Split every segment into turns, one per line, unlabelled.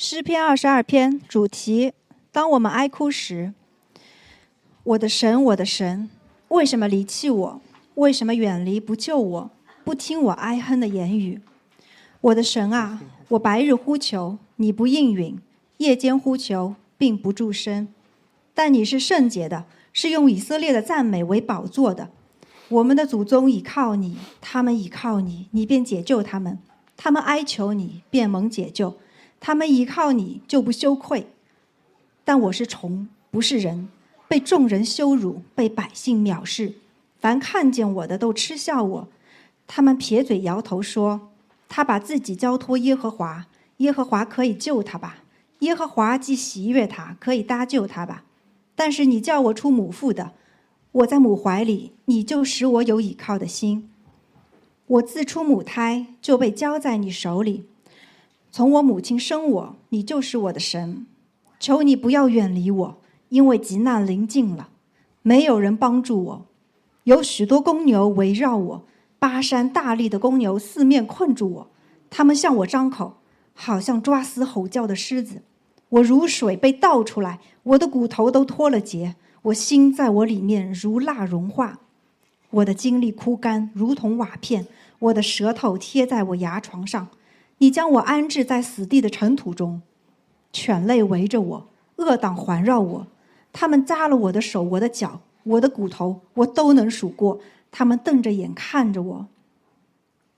诗篇二十二篇主题：当我们哀哭时，我的神，我的神，为什么离弃我？为什么远离不救我？不听我哀哼的言语？我的神啊，我白日呼求你不应允，夜间呼求并不住身。但你是圣洁的，是用以色列的赞美为宝座的。我们的祖宗倚靠你，他们倚靠你，你便解救他们；他们哀求你，便蒙解救。他们依靠你就不羞愧，但我是虫，不是人，被众人羞辱，被百姓藐视。凡看见我的都嗤笑我，他们撇嘴摇头说：“他把自己交托耶和华，耶和华可以救他吧？耶和华既喜悦他，可以搭救他吧？但是你叫我出母腹的，我在母怀里，你就使我有倚靠的心。我自出母胎就被交在你手里。”从我母亲生我，你就是我的神。求你不要远离我，因为急难临近了，没有人帮助我。有许多公牛围绕我，巴山大力的公牛四面困住我，他们向我张口，好像抓死吼叫的狮子。我如水被倒出来，我的骨头都脱了节，我心在我里面如蜡融化，我的精力枯干，如同瓦片，我的舌头贴在我牙床上。你将我安置在死地的尘土中，犬类围着我，恶党环绕我，他们扎了我的手、我的脚、我的骨头，我都能数过。他们瞪着眼看着我，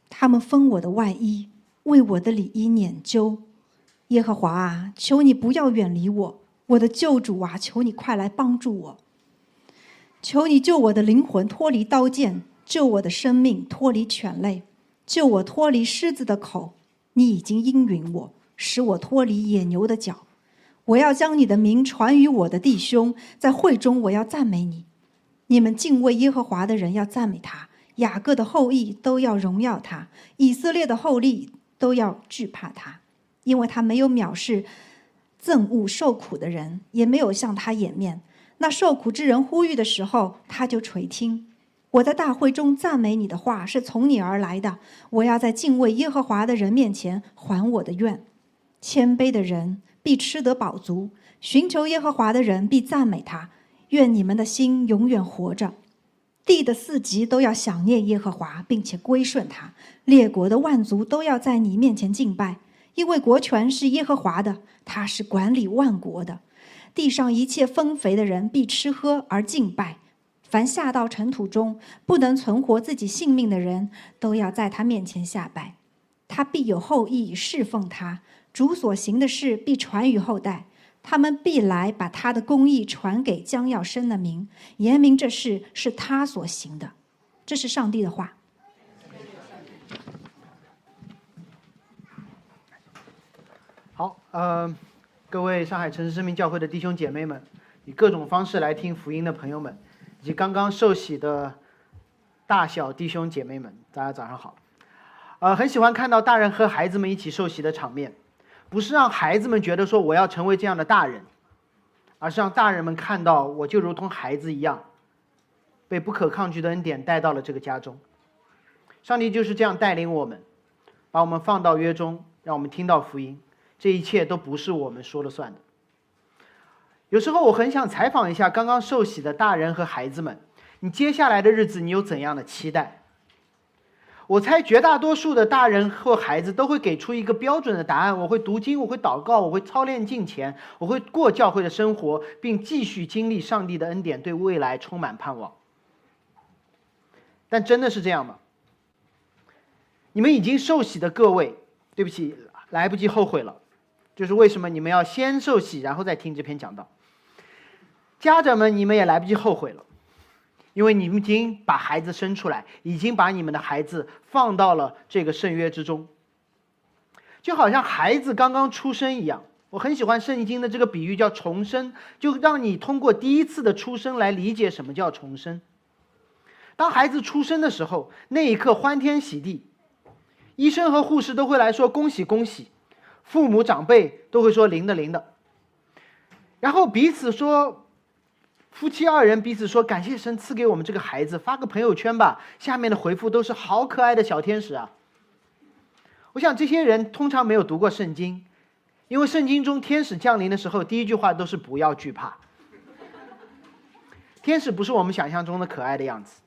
他们分我的外衣，为我的里衣捻揪。耶和华啊，求你不要远离我，我的救主啊，求你快来帮助我。求你救我的灵魂脱离刀剑，救我的生命脱离犬类，救我脱离狮子的口。你已经应允我，使我脱离野牛的脚。我要将你的名传于我的弟兄，在会中我要赞美你。你们敬畏耶和华的人要赞美他，雅各的后裔都要荣耀他，以色列的后裔都要惧怕他，因为他没有藐视憎恶受苦的人，也没有向他掩面。那受苦之人呼吁的时候，他就垂听。我在大会中赞美你的话是从你而来的。我要在敬畏耶和华的人面前还我的愿。谦卑的人必吃得饱足，寻求耶和华的人必赞美他。愿你们的心永远活着。地的四极都要想念耶和华，并且归顺他。列国的万族都要在你面前敬拜，因为国权是耶和华的，他是管理万国的。地上一切丰肥的人必吃喝而敬拜。凡下到尘土中不能存活自己性命的人，都要在他面前下拜，他必有后裔侍奉他。主所行的事必传于后代，他们必来把他的公义传给将要生的民，言明这事是他所行的。这是上帝的话。
好，呃，各位上海城市生命教会的弟兄姐妹们，以各种方式来听福音的朋友们。以及刚刚受洗的大小弟兄姐妹们，大家早上好。呃，很喜欢看到大人和孩子们一起受洗的场面，不是让孩子们觉得说我要成为这样的大人，而是让大人们看到我就如同孩子一样，被不可抗拒的恩典带到了这个家中。上帝就是这样带领我们，把我们放到约中，让我们听到福音。这一切都不是我们说了算的。有时候我很想采访一下刚刚受洗的大人和孩子们，你接下来的日子你有怎样的期待？我猜绝大多数的大人或孩子都会给出一个标准的答案：我会读经，我会祷告，我会操练敬虔，我会过教会的生活，并继续经历上帝的恩典，对未来充满盼望。但真的是这样吗？你们已经受洗的各位，对不起，来不及后悔了。就是为什么你们要先受洗，然后再听这篇讲道？家长们，你们也来不及后悔了，因为你们已经把孩子生出来，已经把你们的孩子放到了这个圣约之中，就好像孩子刚刚出生一样。我很喜欢圣经的这个比喻，叫重生，就让你通过第一次的出生来理解什么叫重生。当孩子出生的时候，那一刻欢天喜地，医生和护士都会来说恭喜恭喜，父母长辈都会说灵的灵的，然后彼此说。夫妻二人彼此说：“感谢神赐给我们这个孩子，发个朋友圈吧。”下面的回复都是“好可爱的小天使啊！”我想这些人通常没有读过圣经，因为圣经中天使降临的时候，第一句话都是不要惧怕。天使不是我们想象中的可爱的样子，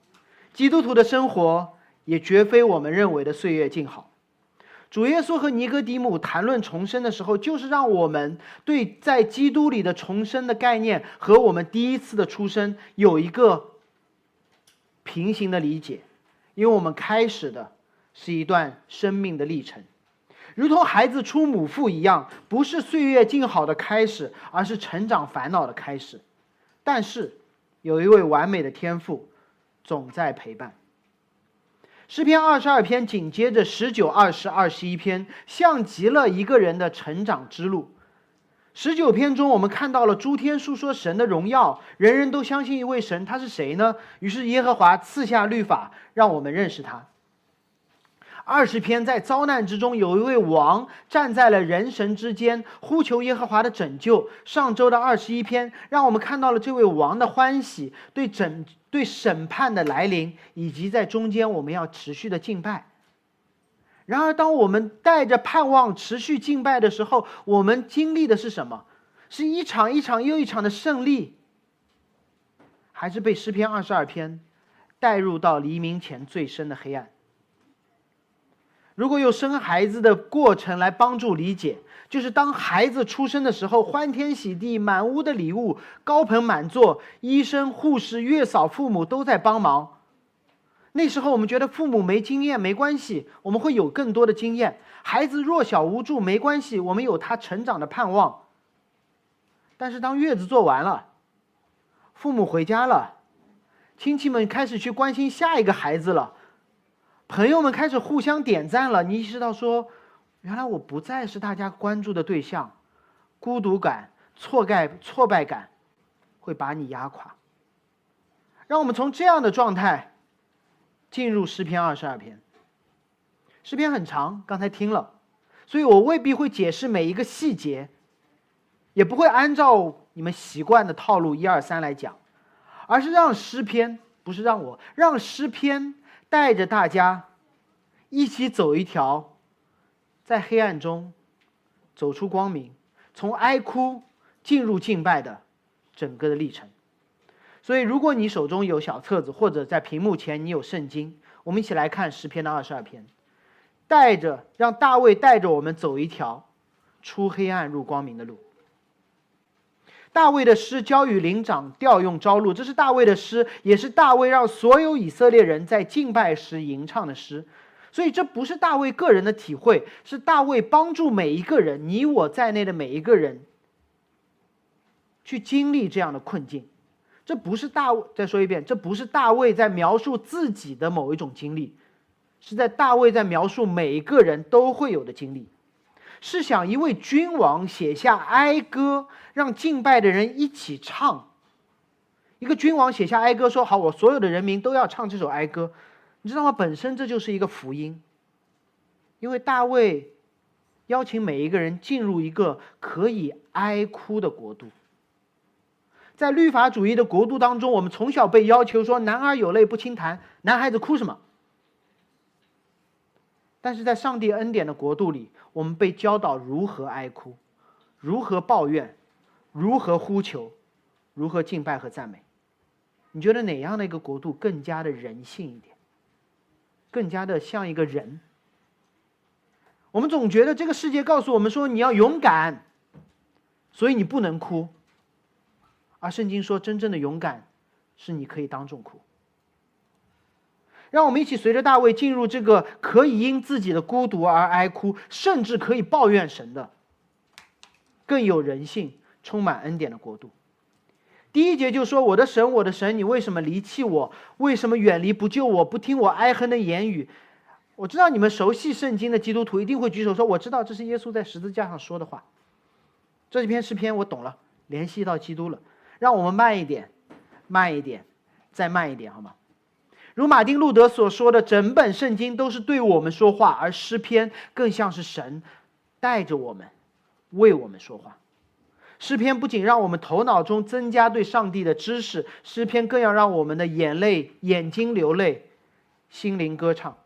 基督徒的生活也绝非我们认为的岁月静好。主耶稣和尼哥底母谈论重生的时候，就是让我们对在基督里的重生的概念和我们第一次的出生有一个平行的理解，因为我们开始的是一段生命的历程，如同孩子出母腹一样，不是岁月静好的开始，而是成长烦恼的开始。但是。有一位完美的天赋，总在陪伴。诗篇二十二篇紧接着十九、二十、二十一篇，像极了一个人的成长之路。十九篇中，我们看到了诸天述说神的荣耀，人人都相信一位神，他是谁呢？于是耶和华赐下律法，让我们认识他。二十篇在遭难之中，有一位王站在了人神之间，呼求耶和华的拯救。上周的二十一篇，让我们看到了这位王的欢喜，对整对审判的来临，以及在中间我们要持续的敬拜。然而，当我们带着盼望持续敬拜的时候，我们经历的是什么？是一场一场又一场的胜利，还是被诗篇二十二篇带入到黎明前最深的黑暗？如果有生孩子的过程来帮助理解，就是当孩子出生的时候，欢天喜地，满屋的礼物，高朋满座，医生、护士、月嫂、父母都在帮忙。那时候我们觉得父母没经验没关系，我们会有更多的经验。孩子弱小无助没关系，我们有他成长的盼望。但是当月子做完了，父母回家了，亲戚们开始去关心下一个孩子了。朋友们开始互相点赞了，你意识到说，原来我不再是大家关注的对象，孤独感、挫败、挫败感，会把你压垮。让我们从这样的状态进入诗篇二十二篇。诗篇很长，刚才听了，所以我未必会解释每一个细节，也不会按照你们习惯的套路一二三来讲，而是让诗篇，不是让我，让诗篇。带着大家一起走一条在黑暗中走出光明，从哀哭进入敬拜的整个的历程。所以，如果你手中有小册子，或者在屏幕前你有圣经，我们一起来看十篇的二十二篇，带着让大卫带着我们走一条出黑暗入光明的路。大卫的诗交与灵长调用朝露，这是大卫的诗，也是大卫让所有以色列人在敬拜时吟唱的诗。所以这不是大卫个人的体会，是大卫帮助每一个人，你我在内的每一个人，去经历这样的困境。这不是大卫，再说一遍，这不是大卫在描述自己的某一种经历，是在大卫在描述每一个人都会有的经历。是想一位君王写下哀歌，让敬拜的人一起唱。一个君王写下哀歌，说：“好，我所有的人民都要唱这首哀歌。”你知道吗？本身这就是一个福音，因为大卫邀请每一个人进入一个可以哀哭的国度。在律法主义的国度当中，我们从小被要求说：“男儿有泪不轻弹。”男孩子哭什么？但是在上帝恩典的国度里，我们被教导如何哀哭，如何抱怨，如何呼求，如何敬拜和赞美。你觉得哪样的一个国度更加的人性一点，更加的像一个人？我们总觉得这个世界告诉我们说你要勇敢，所以你不能哭。而圣经说，真正的勇敢是你可以当众哭。让我们一起随着大卫进入这个可以因自己的孤独而哀哭，甚至可以抱怨神的、更有人性、充满恩典的国度。第一节就说：“我的神，我的神，你为什么离弃我？为什么远离不救我？不听我哀恨的言语？”我知道你们熟悉圣经的基督徒一定会举手说：“我知道这是耶稣在十字架上说的话。”这几篇诗篇我懂了，联系到基督了。让我们慢一点，慢一点，再慢一点，好吗？如马丁·路德所说的，整本圣经都是对我们说话，而诗篇更像是神带着我们，为我们说话。诗篇不仅让我们头脑中增加对上帝的知识，诗篇更要让我们的眼泪、眼睛流泪，心灵歌唱。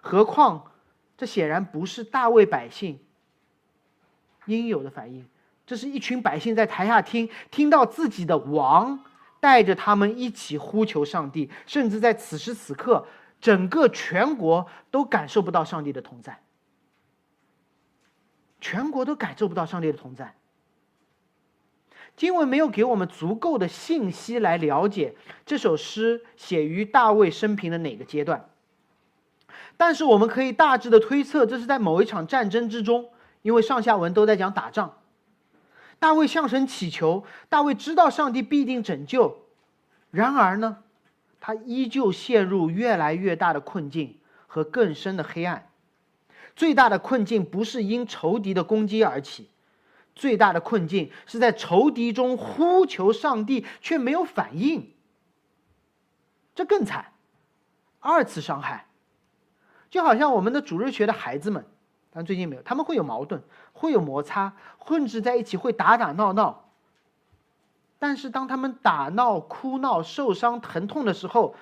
何况，这显然不是大卫百姓应有的反应。这是一群百姓在台下听，听到自己的王带着他们一起呼求上帝，甚至在此时此刻，整个全国都感受不到上帝的同在，全国都感受不到上帝的同在。经文没有给我们足够的信息来了解这首诗写于大卫生平的哪个阶段，但是我们可以大致的推测，这是在某一场战争之中，因为上下文都在讲打仗。大卫向神祈求，大卫知道上帝必定拯救，然而呢，他依旧陷入越来越大的困境和更深的黑暗。最大的困境不是因仇敌的攻击而起，最大的困境是在仇敌中呼求上帝却没有反应。这更惨，二次伤害，就好像我们的主日学的孩子们。但最近没有，他们会有矛盾，会有摩擦，混织在一起，会打打闹闹。但是当他们打闹、哭闹、受伤、疼痛的时候，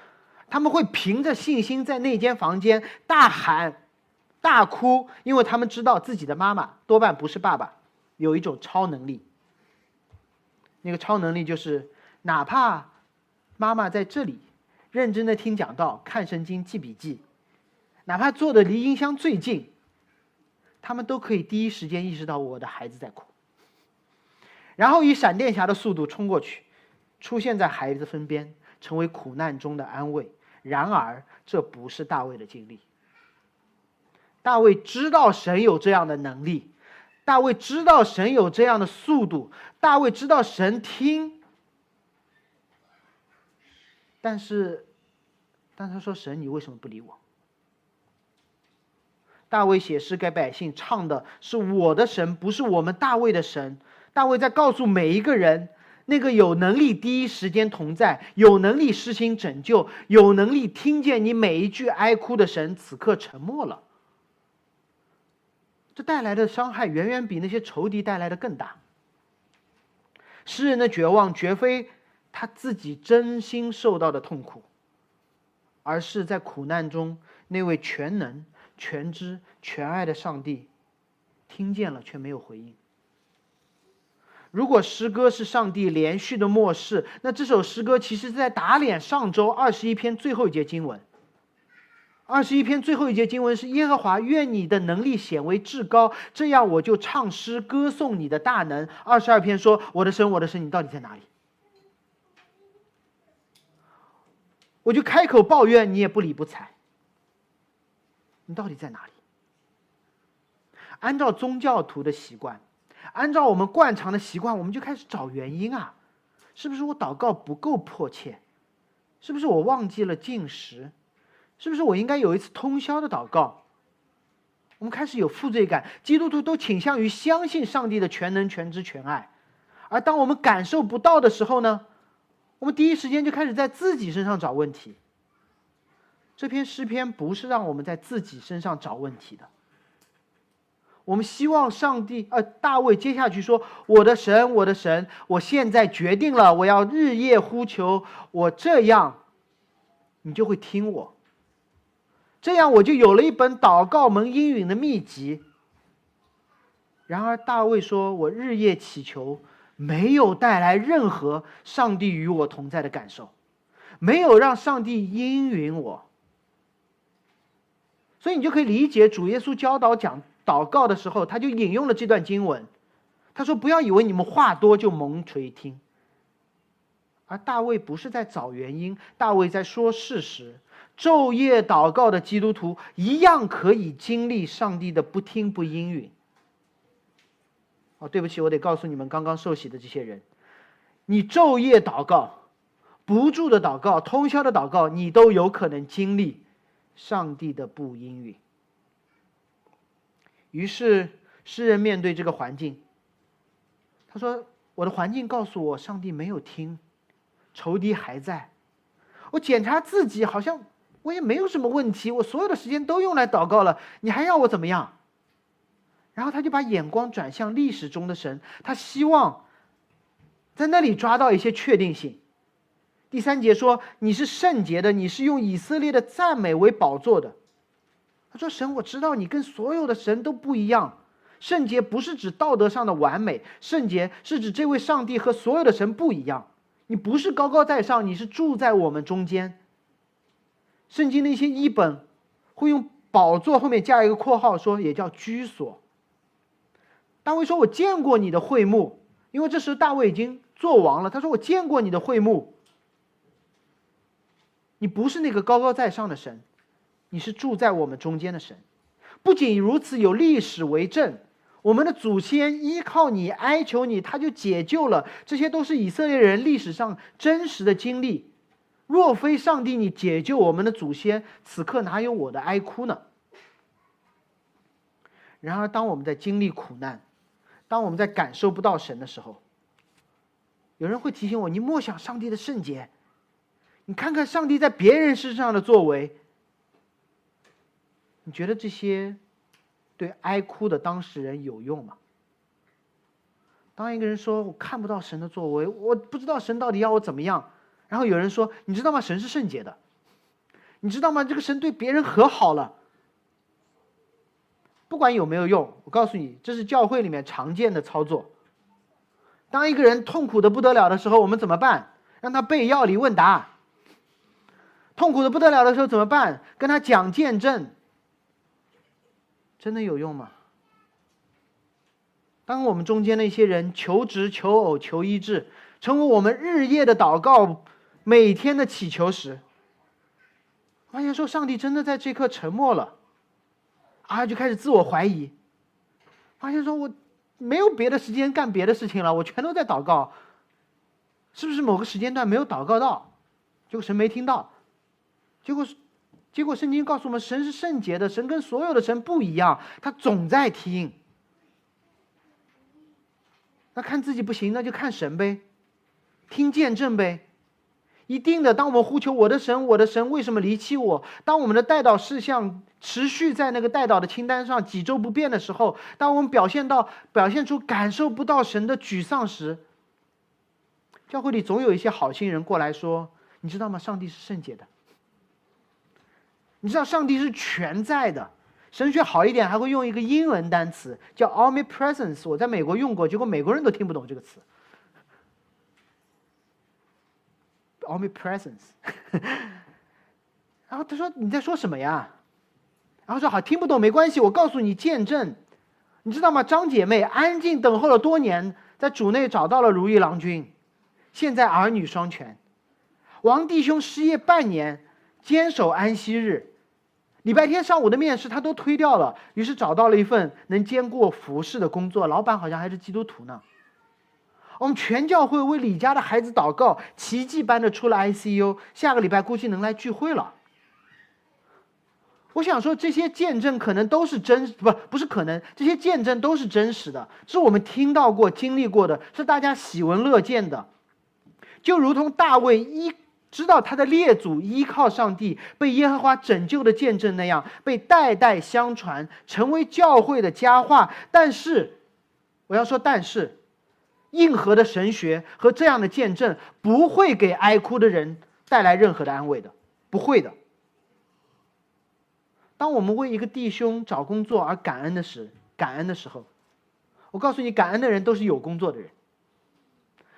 他们会凭着信心在那间房间大喊、大哭，因为他们知道自己的妈妈多半不是爸爸，有一种超能力。那个超能力就是，哪怕妈妈在这里认真的听讲道、看圣经、记笔记，哪怕坐的离音箱最近。他们都可以第一时间意识到我的孩子在哭，然后以闪电侠的速度冲过去，出现在孩子身边，成为苦难中的安慰。然而，这不是大卫的经历。大卫知道神有这样的能力，大卫知道神有这样的速度，大卫知道神听。但是，但他说：“神，你为什么不理我？”大卫写诗给百姓唱的是我的神，不是我们大卫的神。大卫在告诉每一个人，那个有能力第一时间同在、有能力施行拯救、有能力听见你每一句哀哭的神，此刻沉默了。带来的伤害远远比那些仇敌带来的更大。诗人的绝望绝非他自己真心受到的痛苦，而是在苦难中那位全能。全知全爱的上帝，听见了却没有回应。如果诗歌是上帝连续的漠视，那这首诗歌其实在打脸上周二十一篇最后一节经文。二十一篇最后一节经文是耶和华愿你的能力显为至高，这样我就唱诗歌颂你的大能。二十二篇说我的神，我的神，你到底在哪里？我就开口抱怨，你也不理不睬。你到底在哪里？按照宗教徒的习惯，按照我们惯常的习惯，我们就开始找原因啊！是不是我祷告不够迫切？是不是我忘记了进食？是不是我应该有一次通宵的祷告？我们开始有负罪感。基督徒都倾向于相信上帝的全能、全知、全爱，而当我们感受不到的时候呢？我们第一时间就开始在自己身上找问题。这篇诗篇不是让我们在自己身上找问题的。我们希望上帝，呃，大卫接下去说：“我的神，我的神，我现在决定了，我要日夜呼求，我这样，你就会听我。这样我就有了一本祷告门应允的秘籍。”然而大卫说：“我日夜祈求，没有带来任何上帝与我同在的感受，没有让上帝应允我。”所以你就可以理解主耶稣教导讲祷告的时候，他就引用了这段经文。他说：“不要以为你们话多就蒙垂听。”而大卫不是在找原因，大卫在说事实。昼夜祷告的基督徒一样可以经历上帝的不听不应允。哦，对不起，我得告诉你们刚刚受洗的这些人，你昼夜祷告、不住的祷告、通宵的祷告，你都有可能经历。上帝的不应允。于是诗人面对这个环境，他说：“我的环境告诉我，上帝没有听，仇敌还在。我检查自己，好像我也没有什么问题，我所有的时间都用来祷告了，你还要我怎么样？”然后他就把眼光转向历史中的神，他希望在那里抓到一些确定性。第三节说：“你是圣洁的，你是用以色列的赞美为宝座的。”他说：“神，我知道你跟所有的神都不一样，圣洁不是指道德上的完美，圣洁是指这位上帝和所有的神不一样。你不是高高在上，你是住在我们中间。圣经的一些译本会用宝座后面加一个括号，说也叫居所。大卫说：“我见过你的会幕，因为这时大卫已经做王了。他说：‘我见过你的会幕，你不是那个高高在上的神，你是住在我们中间的神。’不仅如此，有历史为证，我们的祖先依靠你，哀求你，他就解救了。这些都是以色列人历史上真实的经历。若非上帝你解救我们的祖先，此刻哪有我的哀哭呢？然而，当我们在经历苦难，当我们在感受不到神的时候，有人会提醒我：你莫想上帝的圣洁，你看看上帝在别人身上的作为。你觉得这些对哀哭的当事人有用吗？当一个人说我看不到神的作为，我不知道神到底要我怎么样，然后有人说你知道吗？神是圣洁的，你知道吗？这个神对别人和好了，不管有没有用，我告诉你，这是教会里面常见的操作。当一个人痛苦的不得了的时候，我们怎么办？让他背药理问答。痛苦的不得了的时候怎么办？跟他讲见证。真的有用吗？当我们中间的一些人求职、求偶、求医治，成为我们日夜的祷告、每天的祈求时，发现说上帝真的在这刻沉默了，啊，就开始自我怀疑，发现说我没有别的时间干别的事情了，我全都在祷告，是不是某个时间段没有祷告到，结果神没听到，结果是。结果圣经告诉我们，神是圣洁的，神跟所有的神不一样，他总在听。那看自己不行，那就看神呗，听见证呗。一定的，当我们呼求我的神，我的神为什么离弃我？当我们的代祷事项持续在那个代祷的清单上几周不变的时候，当我们表现到表现出感受不到神的沮丧时，教会里总有一些好心人过来说：“你知道吗？上帝是圣洁的。”你知道上帝是全在的，神学好一点还会用一个英文单词叫 omnipresence，我在美国用过，结果美国人都听不懂这个词。omnipresence，然后他说你在说什么呀？然后说好听不懂没关系，我告诉你见证，你知道吗？张姐妹安静等候了多年，在主内找到了如意郎君，现在儿女双全。王弟兄失业半年，坚守安息日。礼拜天上午的面试他都推掉了，于是找到了一份能兼顾服饰的工作。老板好像还是基督徒呢。我们全教会为李家的孩子祷告，奇迹般的出了 ICU，下个礼拜估计能来聚会了。我想说，这些见证可能都是真，不不是可能，这些见证都是真实的，是我们听到过、经历过的，是大家喜闻乐见的。就如同大卫一。知道他的列祖依靠上帝被耶和华拯救的见证那样，被代代相传，成为教会的佳话。但是，我要说，但是，硬核的神学和这样的见证不会给哀哭的人带来任何的安慰的，不会的。当我们为一个弟兄找工作而感恩的时，感恩的时候，我告诉你，感恩的人都是有工作的人，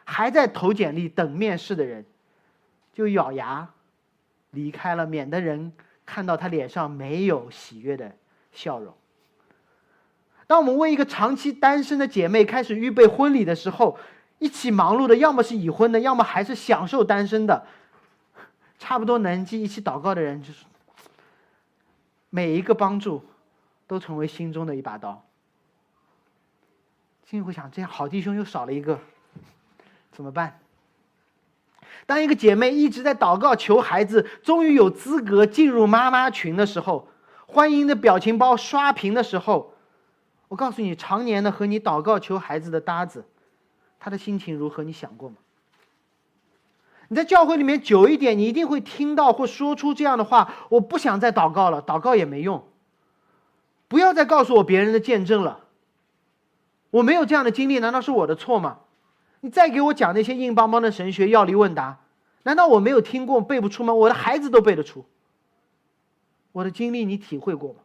还在投简历等面试的人。就咬牙离开了，免得人看到他脸上没有喜悦的笑容。当我们为一个长期单身的姐妹开始预备婚礼的时候，一起忙碌的要么是已婚的，要么还是享受单身的，差不多年纪一起祷告的人，就是每一个帮助都成为心中的一把刀。心里会想：这样好弟兄又少了一个，怎么办？当一个姐妹一直在祷告求孩子，终于有资格进入妈妈群的时候，欢迎的表情包刷屏的时候，我告诉你，常年的和你祷告求孩子的搭子，他的心情如何？你想过吗？你在教会里面久一点，你一定会听到或说出这样的话：我不想再祷告了，祷告也没用。不要再告诉我别人的见证了，我没有这样的经历，难道是我的错吗？你再给我讲那些硬邦邦的神学要理问答，难道我没有听过背不出吗？我的孩子都背得出。我的经历你体会过吗？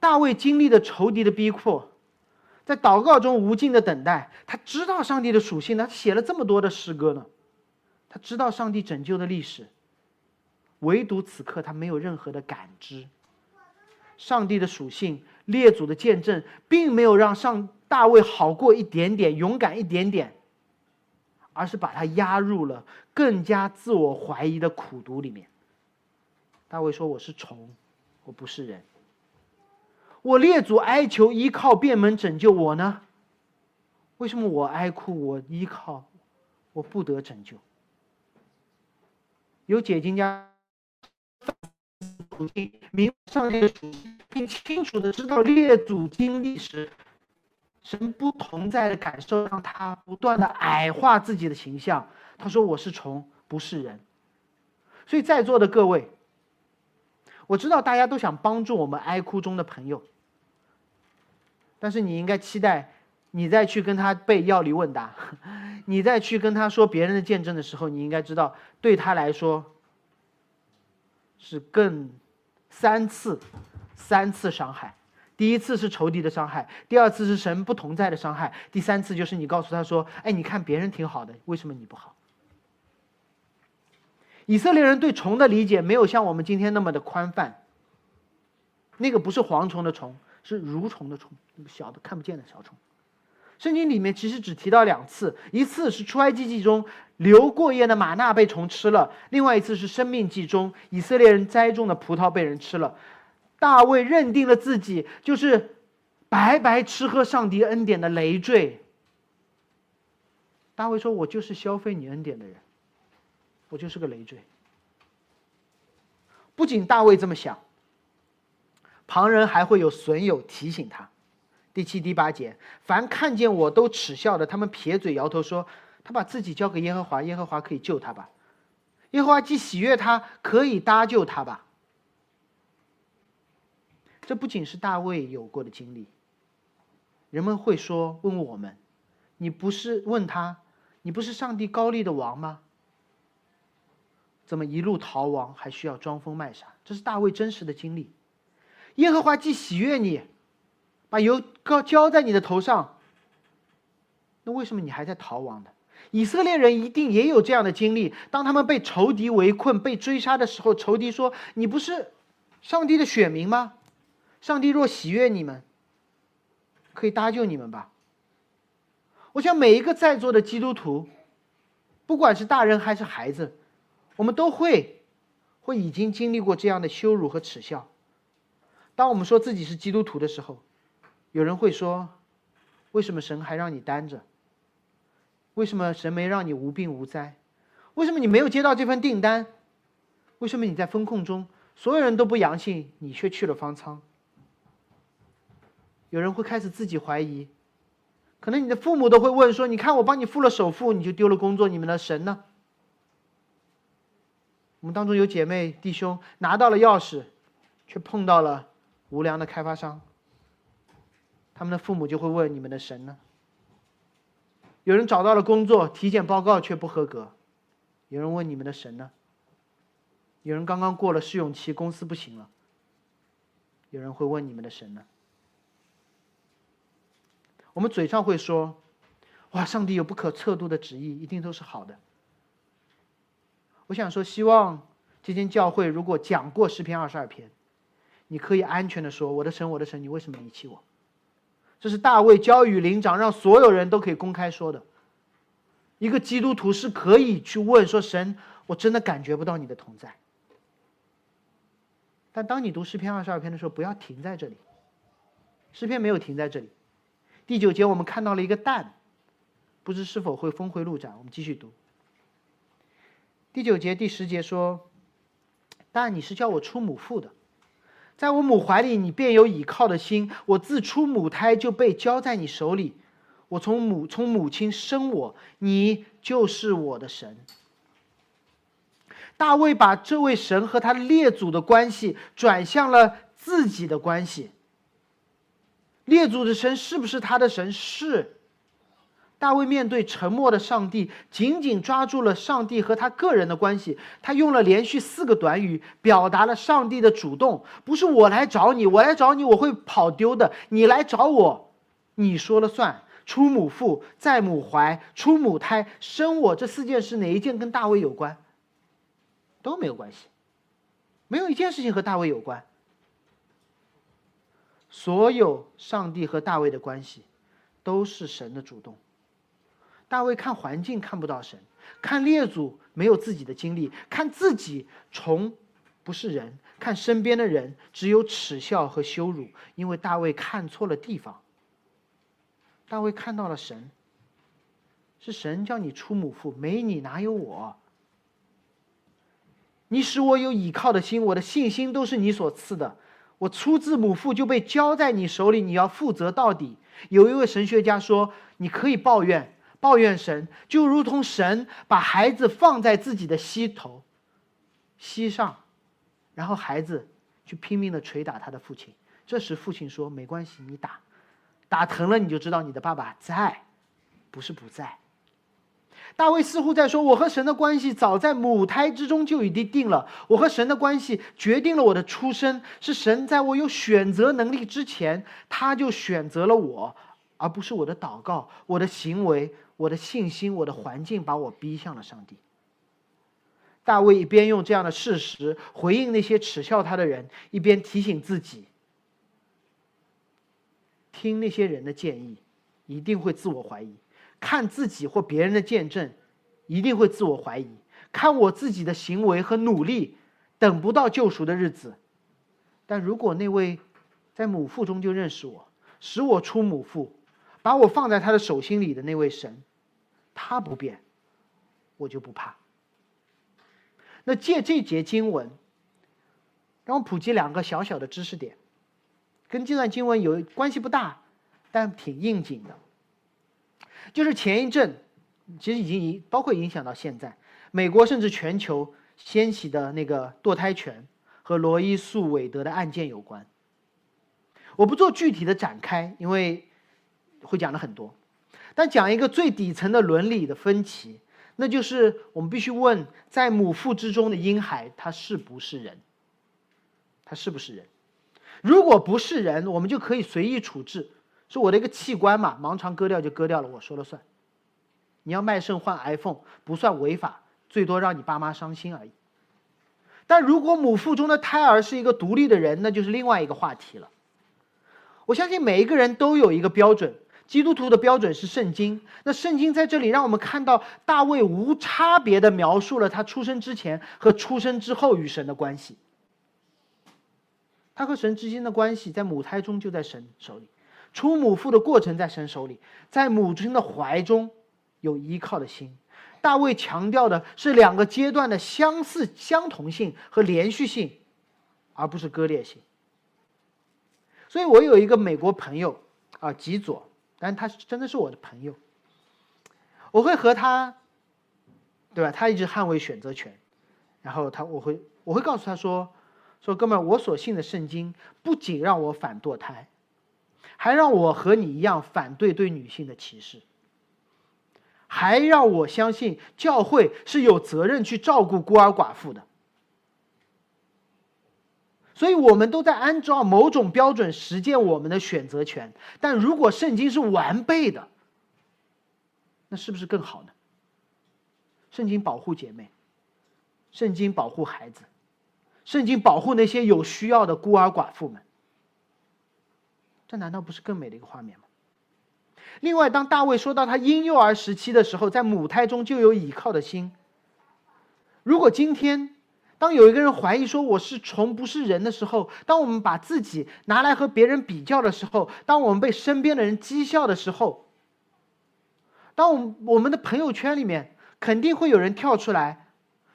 大卫经历的仇敌的逼迫，在祷告中无尽的等待。他知道上帝的属性，他写了这么多的诗歌呢。他知道上帝拯救的历史，唯独此刻他没有任何的感知。上帝的属性、列祖的见证，并没有让上大卫好过一点点、勇敢一点点，而是把他压入了更加自我怀疑的苦读里面。大卫说：“我是虫，我不是人。我列祖哀求依靠便门拯救我呢？为什么我哀哭，我依靠，我不得拯救？”有解经家明上帝的属性，并清楚的知道列祖经历时，神不同在的感受，让他不断的矮化自己的形象。他说：“我是虫，不是人。”所以在座的各位，我知道大家都想帮助我们哀哭中的朋友，但是你应该期待，你再去跟他背药理问答。你再去跟他说别人的见证的时候，你应该知道，对他来说是更三次、三次伤害。第一次是仇敌的伤害，第二次是神不同在的伤害，第三次就是你告诉他说：“哎，你看别人挺好的，为什么你不好？”以色列人对虫的理解没有像我们今天那么的宽泛。那个不是蝗虫的虫，是蠕虫的虫，小的看不见的小虫。圣经里面其实只提到两次，一次是出埃及记中流过夜的玛纳被虫吃了，另外一次是生命记中以色列人栽种的葡萄被人吃了。大卫认定了自己就是白白吃喝上帝恩典的累赘。大卫说：“我就是消费你恩典的人，我就是个累赘。”不仅大卫这么想，旁人还会有损友提醒他。第七、第八节，凡看见我都耻笑的，他们撇嘴摇头说：“他把自己交给耶和华，耶和华可以救他吧？耶和华既喜悦他，可以搭救他吧？”这不仅是大卫有过的经历。人们会说：“问我们，你不是问他，你不是上帝高丽的王吗？怎么一路逃亡，还需要装疯卖傻？”这是大卫真实的经历。耶和华既喜悦你。把油膏浇在你的头上，那为什么你还在逃亡呢？以色列人一定也有这样的经历。当他们被仇敌围困、被追杀的时候，仇敌说：“你不是上帝的选民吗？上帝若喜悦你们，可以搭救你们吧。”我想每一个在座的基督徒，不管是大人还是孩子，我们都会会已经经历过这样的羞辱和耻笑。当我们说自己是基督徒的时候，有人会说：“为什么神还让你担着？为什么神没让你无病无灾？为什么你没有接到这份订单？为什么你在风控中所有人都不阳性，你却去了方舱？”有人会开始自己怀疑，可能你的父母都会问说：“你看我帮你付了首付，你就丢了工作，你们的神呢？”我们当中有姐妹弟兄拿到了钥匙，却碰到了无良的开发商。他们的父母就会问：“你们的神呢？”有人找到了工作，体检报告却不合格。有人问：“你们的神呢？”有人刚刚过了试用期，公司不行了。有人会问：“你们的神呢？”我们嘴上会说：“哇，上帝有不可测度的旨意，一定都是好的。”我想说，希望这间教会如果讲过诗篇二十二篇，你可以安全的说：“我的神，我的神，你为什么离弃我？”这是大卫交与灵长，让所有人都可以公开说的。一个基督徒是可以去问说：“神，我真的感觉不到你的同在。”但当你读诗篇二十二篇的时候，不要停在这里。诗篇没有停在这里。第九节我们看到了一个蛋，不知是否会峰回路转。我们继续读。第九节第十节说：“但你是叫我出母腹的。”在我母怀里，你便有倚靠的心。我自出母胎就被交在你手里。我从母从母亲生我，你就是我的神。大卫把这位神和他列祖的关系转向了自己的关系。列祖的神是不是他的神？是。大卫面对沉默的上帝，紧紧抓住了上帝和他个人的关系。他用了连续四个短语，表达了上帝的主动。不是我来找你，我来找你，我会跑丢的。你来找我，你说了算。出母腹，在母怀，出母胎，生我，这四件事哪一件跟大卫有关？都没有关系，没有一件事情和大卫有关。所有上帝和大卫的关系，都是神的主动。大卫看环境看不到神，看列祖没有自己的经历，看自己从不是人，看身边的人只有耻笑和羞辱，因为大卫看错了地方。大卫看到了神，是神叫你出母腹，没你哪有我？你使我有倚靠的心，我的信心都是你所赐的。我出自母腹就被交在你手里，你要负责到底。有一位神学家说，你可以抱怨。抱怨神，就如同神把孩子放在自己的膝头、膝上，然后孩子去拼命的捶打他的父亲。这时父亲说：“没关系，你打，打疼了你就知道你的爸爸在，不是不在。”大卫似乎在说：“我和神的关系早在母胎之中就已经定了，我和神的关系决定了我的出生，是神在我有选择能力之前，他就选择了我，而不是我的祷告、我的行为。”我的信心，我的环境把我逼向了上帝。大卫一边用这样的事实回应那些耻笑他的人，一边提醒自己：听那些人的建议，一定会自我怀疑；看自己或别人的见证，一定会自我怀疑；看我自己的行为和努力，等不到救赎的日子。但如果那位在母腹中就认识我，使我出母腹。把我放在他的手心里的那位神，他不变，我就不怕。那借这节经文，让我普及两个小小的知识点，跟这段经文有关系不大，但挺应景的。就是前一阵，其实已经影包括影响到现在，美国甚至全球掀起的那个堕胎权和罗伊诉韦德的案件有关。我不做具体的展开，因为。会讲的很多，但讲一个最底层的伦理的分歧，那就是我们必须问：在母腹之中的婴孩，他是不是人？他是不是人？如果不是人，我们就可以随意处置，是我的一个器官嘛，盲肠割掉就割掉了，我说了算。你要卖肾换 iPhone 不算违法，最多让你爸妈伤心而已。但如果母腹中的胎儿是一个独立的人，那就是另外一个话题了。我相信每一个人都有一个标准。基督徒的标准是圣经。那圣经在这里让我们看到大卫无差别的描述了他出生之前和出生之后与神的关系。他和神之间的关系在母胎中就在神手里，出母腹的过程在神手里，在母亲的怀中有依靠的心。大卫强调的是两个阶段的相似、相同性和连续性，而不是割裂性。所以我有一个美国朋友啊，吉佐。但他真的是我的朋友，我会和他，对吧？他一直捍卫选择权，然后他我会我会告诉他说，说哥们儿，我所信的圣经不仅让我反堕胎，还让我和你一样反对对女性的歧视，还让我相信教会是有责任去照顾孤儿寡妇的。所以，我们都在按照某种标准实践我们的选择权。但如果圣经是完备的，那是不是更好呢？圣经保护姐妹，圣经保护孩子，圣经保护那些有需要的孤儿寡妇们。这难道不是更美的一个画面吗？另外，当大卫说到他婴幼儿时期的时候，在母胎中就有倚靠的心。如果今天，当有一个人怀疑说我是虫不是人的时候，当我们把自己拿来和别人比较的时候，当我们被身边的人讥笑的时候，当我们我们的朋友圈里面肯定会有人跳出来，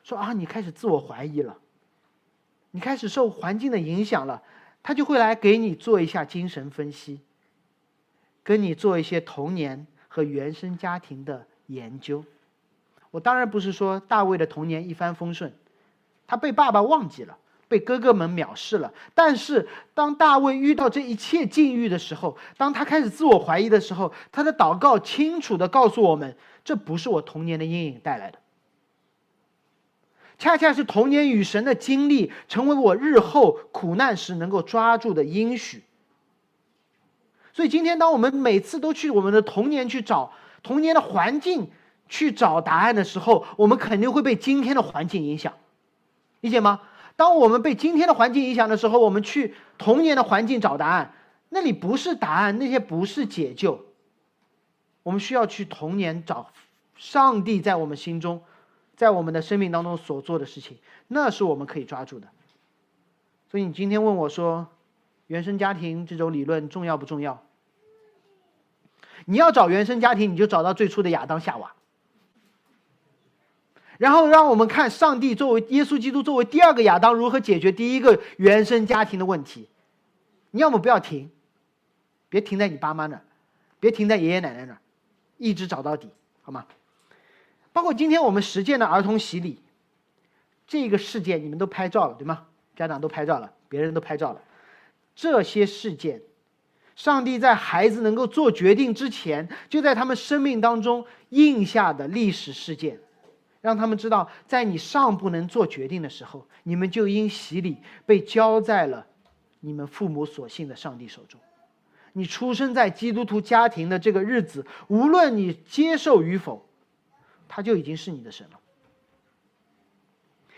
说啊，你开始自我怀疑了，你开始受环境的影响了，他就会来给你做一下精神分析，跟你做一些童年和原生家庭的研究。我当然不是说大卫的童年一帆风顺。他被爸爸忘记了，被哥哥们藐视了。但是当大卫遇到这一切境遇的时候，当他开始自我怀疑的时候，他的祷告清楚的告诉我们：这不是我童年的阴影带来的，恰恰是童年与神的经历，成为我日后苦难时能够抓住的应许。所以今天，当我们每次都去我们的童年去找童年的环境去找答案的时候，我们肯定会被今天的环境影响，理解吗？当我们被今天的环境影响的时候，我们去童年的环境找答案，那里不是答案，那些不是解救。我们需要去童年找上帝在我们心中，在我们的生命当中所做的事情，那是我们可以抓住的。所以你今天问我说，原生家庭这种理论重要不重要？你要找原生家庭，你就找到最初的亚当夏娃，然后让我们看上帝作为耶稣基督作为第二个亚当如何解决第一个原生家庭的问题。你要么不要停，别停在你爸妈那儿，别停在爷爷奶奶那儿，一直找到底，好吗？包括今天我们实践的儿童洗礼，这个事件你们都拍照了对吗？家长都拍照了，别人都拍照了，这些事件。上帝在孩子能够做决定之前，就在他们生命当中印下的历史事件，让他们知道，在你尚不能做决定的时候，你们就因洗礼被交在了你们父母所信的上帝手中。你出生在基督徒家庭的这个日子，无论你接受与否，他就已经是你的神了。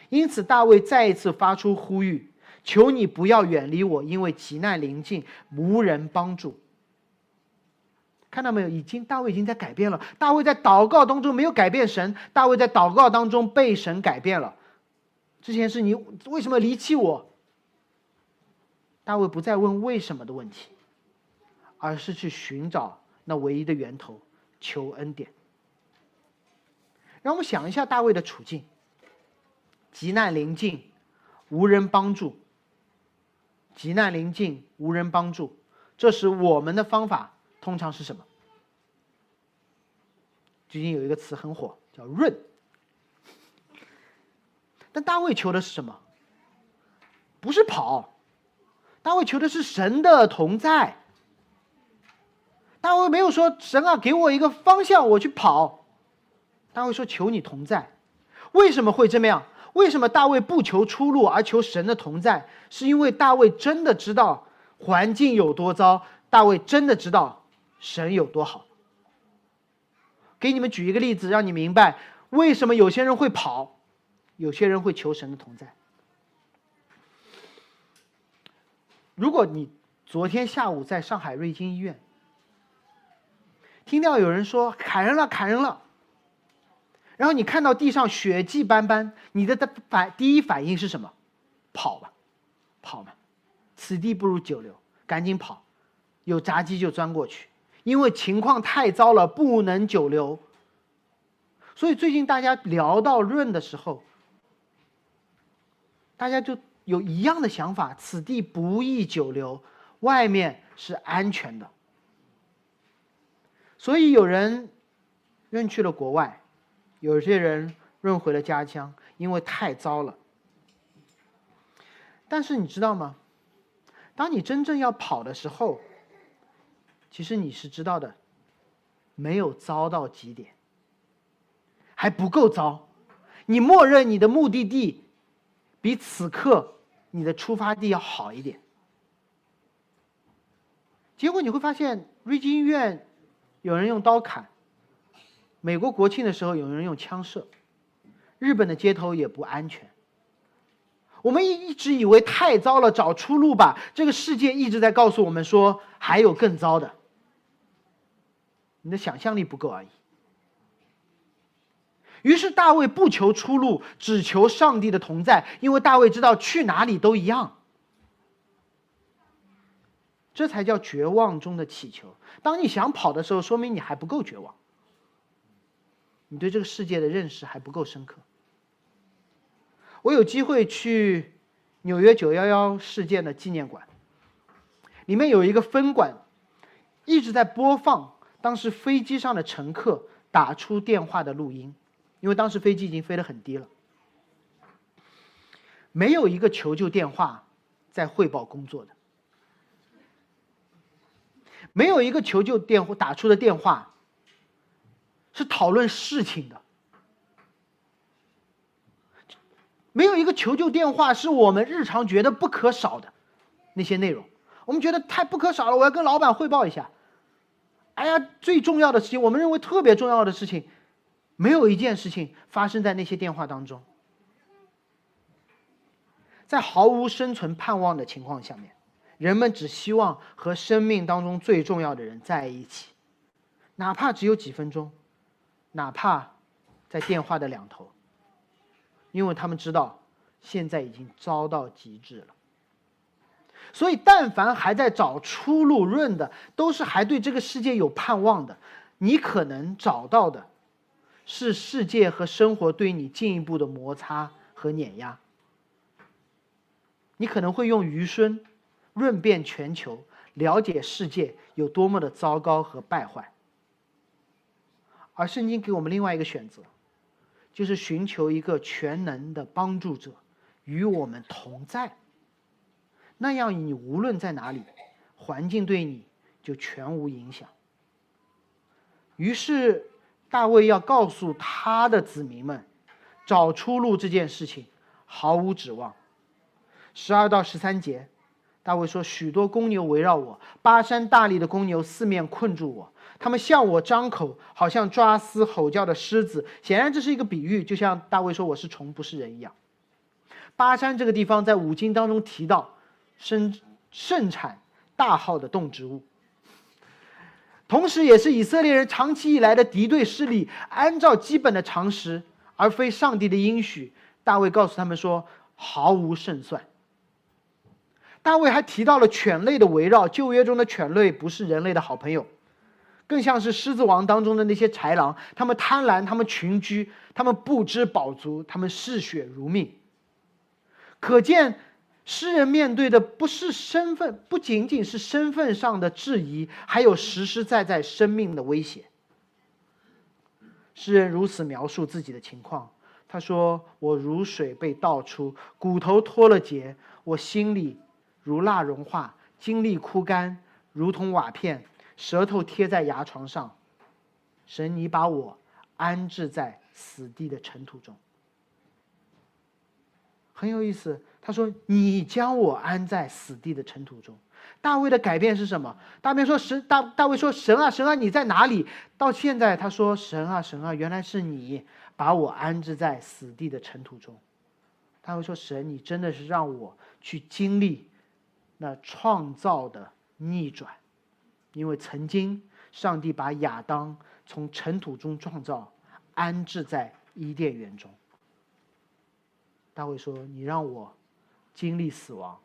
因此，大卫再一次发出呼吁。求你不要远离我，因为急难临近，无人帮助。看到没有？已经大卫已经在改变了。大卫在祷告当中没有改变神，大卫在祷告当中被神改变了。之前是你为什么离弃我？大卫不再问为什么的问题，而是去寻找那唯一的源头，求恩典。让我们想一下大卫的处境：急难临近，无人帮助。急难临近，无人帮助，这时我们的方法通常是什么？最近有一个词很火，叫“润”。但大卫求的是什么？不是跑，大卫求的是神的同在。大卫没有说：“神啊，给我一个方向，我去跑。”大卫说：“求你同在。”为什么会这么样？为什么大卫不求出路而求神的同在？是因为大卫真的知道环境有多糟，大卫真的知道神有多好。给你们举一个例子，让你明白为什么有些人会跑，有些人会求神的同在。如果你昨天下午在上海瑞金医院听到有人说砍人了，砍人了。然后你看到地上血迹斑斑，你的的反第一反应是什么？跑吧，跑吧，此地不如久留，赶紧跑，有闸机就钻过去，因为情况太糟了，不能久留。所以最近大家聊到润的时候，大家就有一样的想法：此地不宜久留，外面是安全的。所以有人润去了国外。有些人润回了家乡，因为太糟了。但是你知道吗？当你真正要跑的时候，其实你是知道的，没有糟到极点，还不够糟。你默认你的目的地比此刻你的出发地要好一点。结果你会发现，瑞金医院有人用刀砍。美国国庆的时候，有人用枪射；日本的街头也不安全。我们一一直以为太糟了，找出路吧。这个世界一直在告诉我们说，还有更糟的。你的想象力不够而已。于是大卫不求出路，只求上帝的同在，因为大卫知道去哪里都一样。这才叫绝望中的祈求。当你想跑的时候，说明你还不够绝望。你对这个世界的认识还不够深刻。我有机会去纽约九幺幺事件的纪念馆，里面有一个分馆，一直在播放当时飞机上的乘客打出电话的录音，因为当时飞机已经飞得很低了。没有一个求救电话在汇报工作的，没有一个求救电话打出的电话是讨论事情的，没有一个求救电话是我们日常觉得不可少的那些内容。我们觉得太不可少了，我要跟老板汇报一下。哎呀，最重要的事情，我们认为特别重要的事情，没有一件事情发生在那些电话当中。在毫无生存盼望的情况下面，人们只希望和生命当中最重要的人在一起，哪怕只有几分钟，哪怕在电话的两头，因为他们知道现在已经糟到极致了。所以，但凡还在找出路论的，都是还对这个世界有盼望的。你可能找到的，是世界和生活对你进一步的摩擦和碾压。你可能会用余生论遍全球，了解世界有多么的糟糕和败坏。而圣经给我们另外一个选择，就是寻求一个全能的帮助者与我们同在。那样你无论在哪里，环境对你就全无影响。于是大卫要告诉他的子民们，找出路这件事情毫无指望。十二到十三节，大卫说：“许多公牛围绕我，巴山大力的公牛四面困住我，他们向我张口，好像抓撕吼叫的狮子。显然这是一个比喻，就像大卫说我是虫不是人一样。巴山这个地方在五经当中提到，生盛产大号的动植物，同时也是以色列人长期以来的敌对势力。按照基本的常识，而非上帝的应许，大卫告诉他们说毫无胜算。”大卫还提到了犬类的围绕，旧约中的犬类不是人类的好朋友，更像是狮子王当中的那些豺狼。他们贪婪，他们群居，他们不知饱足，他们嗜血如命。可见，诗人面对的不是身份，不仅仅是身份上的质疑，还有实实在在生命的威胁。诗人如此描述自己的情况，他说：“我如水被倒出，骨头脱了节，我心里。”如蜡融化，精力枯干，如同瓦片，舌头贴在牙床上。神，你把我安置在死地的尘土中，很有意思。他说：“你将我安在死地的尘土中。”大卫的改变是什么？大卫说：“神，大大卫说，神啊，神啊，你在哪里？”到现在，他说：“神啊，神啊，原来是你把我安置在死地的尘土中。”大卫说：“神，你真的是让我去经历。”那创造的逆转，因为曾经上帝把亚当从尘土中创造，安置在伊甸园中。大卫说：“你让我经历死亡，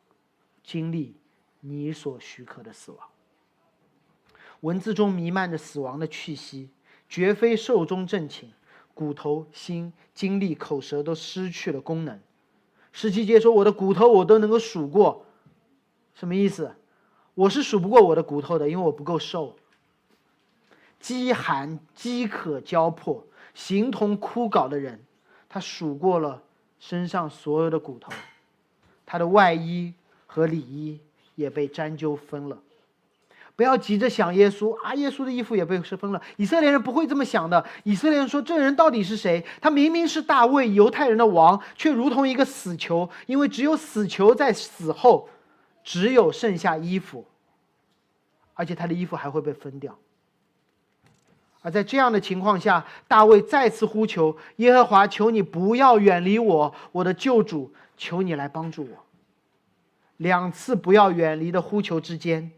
经历你所许可的死亡。”文字中弥漫着死亡的气息，绝非寿终正寝，骨头、心、精力、口舌都失去了功能。十七节说：“我的骨头我都能够数过。”什么意思？我是数不过我的骨头的，因为我不够瘦。饥寒饥渴交迫，形同枯槁的人，他数过了身上所有的骨头，他的外衣和里衣也被沾揪分了。不要急着想耶稣啊，耶稣的衣服也被分了。以色列人不会这么想的。以色列人说：“这人到底是谁？他明明是大卫，犹太人的王，却如同一个死囚，因为只有死囚在死后。”只有剩下衣服，而且他的衣服还会被分掉。而在这样的情况下，大卫再次呼求耶和华：“求你不要远离我，我的救主，求你来帮助我。”两次不要远离的呼求之间，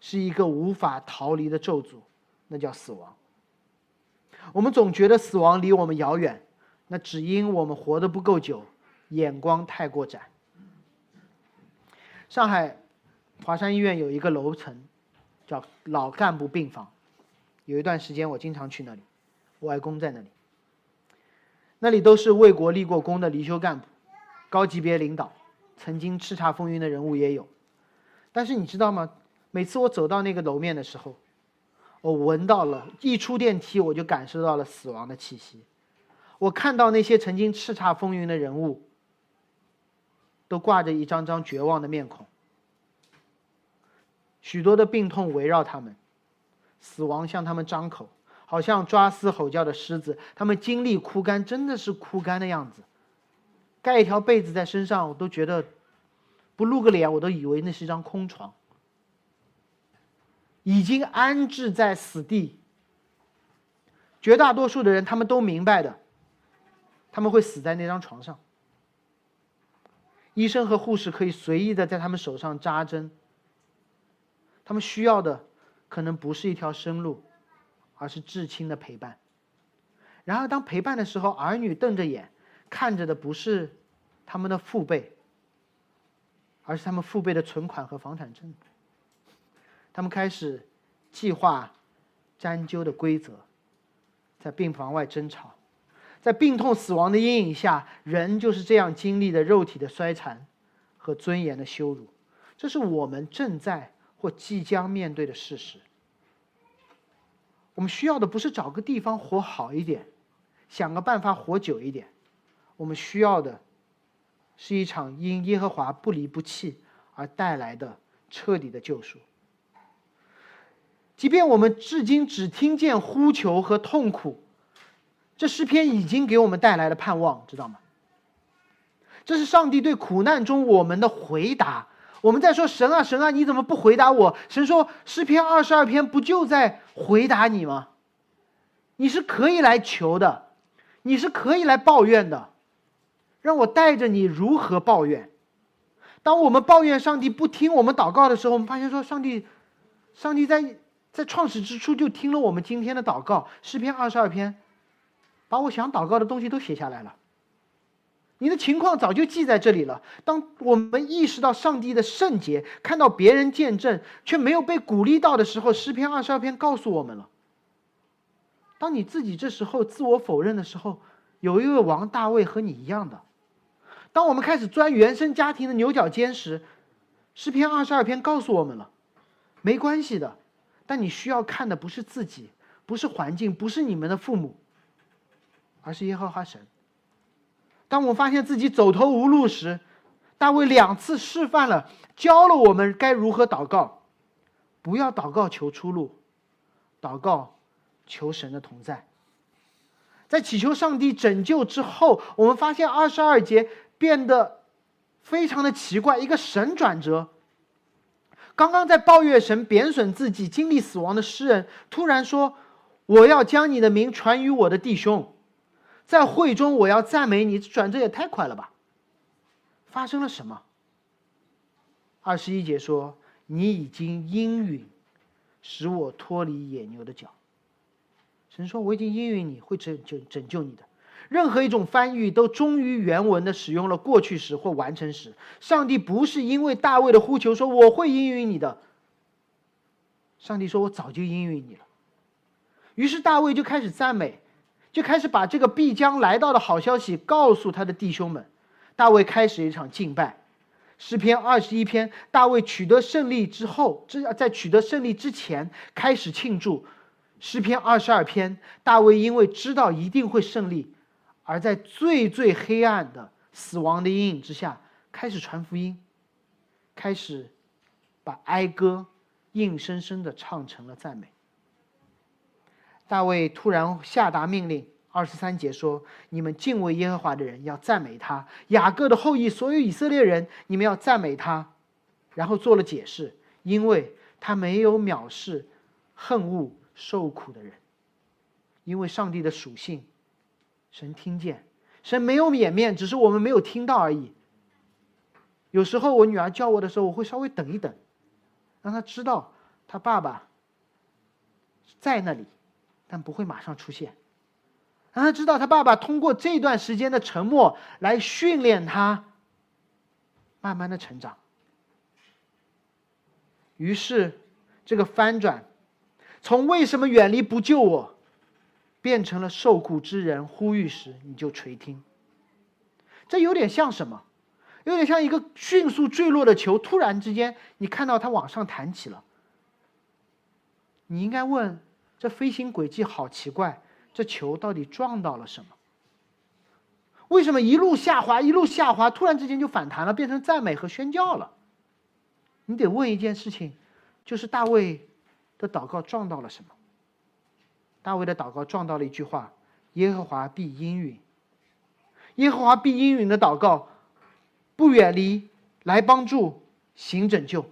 是一个无法逃离的咒诅，那叫死亡。我们总觉得死亡离我们遥远，那只因我们活得不够久，眼光太过窄。上海华山医院有一个楼层，叫老干部病房。有一段时间，我经常去那里，我外公在那里。那里都是为国立过功的离休干部，高级别领导，曾经叱咤风云的人物也有。但是你知道吗？每次我走到那个楼面的时候，我闻到了，一出电梯我就感受到了死亡的气息。我看到那些曾经叱咤风云的人物。都挂着一张张绝望的面孔。许多的病痛围绕他们，死亡向他们张口，好像抓撕吼叫的狮子。他们精力枯干，真的是枯干的样子。盖一条被子在身上，我都觉得不露个脸，我都以为那是一张空床。已经安置在死地。绝大多数的人，他们都明白的，他们会死在那张床上。医生和护士可以随意的在他们手上扎针。他们需要的，可能不是一条生路，而是至亲的陪伴。然而，当陪伴的时候，儿女瞪着眼，看着的不是他们的父辈，而是他们父辈的存款和房产证。他们开始计划针灸的规则，在病房外争吵，在病痛死亡的阴影下，人就是这样经历的肉体的衰残和尊严的羞辱。这是我们正在或即将面对的事实。我们需要的不是找个地方活好一点，想个办法活久一点，我们需要的是一场因耶和华不离不弃而带来的彻底的救赎。即便我们至今只听见呼求和痛苦，这诗篇已经给我们带来了盼望，知道吗？这是上帝对苦难中我们的回答。我们在说神啊神啊，你怎么不回答我？神说诗篇二十二篇不就在回答你吗？你是可以来求的，你是可以来抱怨的，让我带着你如何抱怨。当我们抱怨上帝不听我们祷告的时候，我们发现说上帝，上帝在。在创始之初就听了我们今天的祷告，诗篇二十二篇，把我想祷告的东西都写下来了。你的情况早就记在这里了。当我们意识到上帝的圣洁，看到别人见证却没有被鼓励到的时候，诗篇二十二篇告诉我们了。当你自己这时候自我否认的时候，有一位王大卫和你一样的。当我们开始钻原生家庭的牛角尖时，诗篇二十二篇告诉我们了，没关系的。但你需要看的不是自己，不是环境，不是你们的父母，而是耶和华神。当我发现自己走投无路时，大卫两次示范了，教了我们该如何祷告。不要祷告求出路，祷告求神的同在。在祈求上帝拯救之后，我们发现二十二节变得非常的奇怪，一个神转折。刚刚在抱怨神贬损自己、经历死亡的诗人，突然说：“我要将你的名传于我的弟兄，在会中我要赞美你。”转折也太快了吧！发生了什么？二十一节说：“你已经应允，使我脱离野牛的脚。”神说：“我已经应允你会拯救拯救你的。”任何一种翻译都忠于原文的使用了过去时或完成时。上帝不是因为大卫的呼求说我会应允你的。上帝说我早就应允你了。于是大卫就开始赞美，就开始把这个必将来到的好消息告诉他的弟兄们。大卫开始一场敬拜。诗篇二十一篇，大卫取得胜利之后，之在取得胜利之前开始庆祝。诗篇二十二篇，大卫因为知道一定会胜利。而在最最黑暗的死亡的阴影之下，开始传福音，开始把哀歌硬生生的唱成了赞美。大卫突然下达命令，二十三节说：“你们敬畏耶和华的人要赞美他，雅各的后裔，所有以色列人，你们要赞美他。”然后做了解释，因为他没有藐视恨恶受苦的人，因为上帝的属性。神听见，神没有掩面，只是我们没有听到而已。有时候我女儿叫我的时候，我会稍微等一等，让她知道她爸爸在那里，但不会马上出现。让他知道他爸爸通过这段时间的沉默来训练他，慢慢的成长。于是，这个翻转，从为什么远离不救我？变成了受苦之人呼吁时，你就垂听。这有点像什么？有点像一个迅速坠落的球，突然之间你看到它往上弹起了。你应该问：这飞行轨迹好奇怪，这球到底撞到了什么？为什么一路下滑，一路下滑，突然之间就反弹了，变成赞美和宣教了？你得问一件事情，就是大卫的祷告撞到了什么？大卫的祷告撞到了一句话：“耶和华必应允。”耶和华必应允的祷告，不远离来帮助行拯救。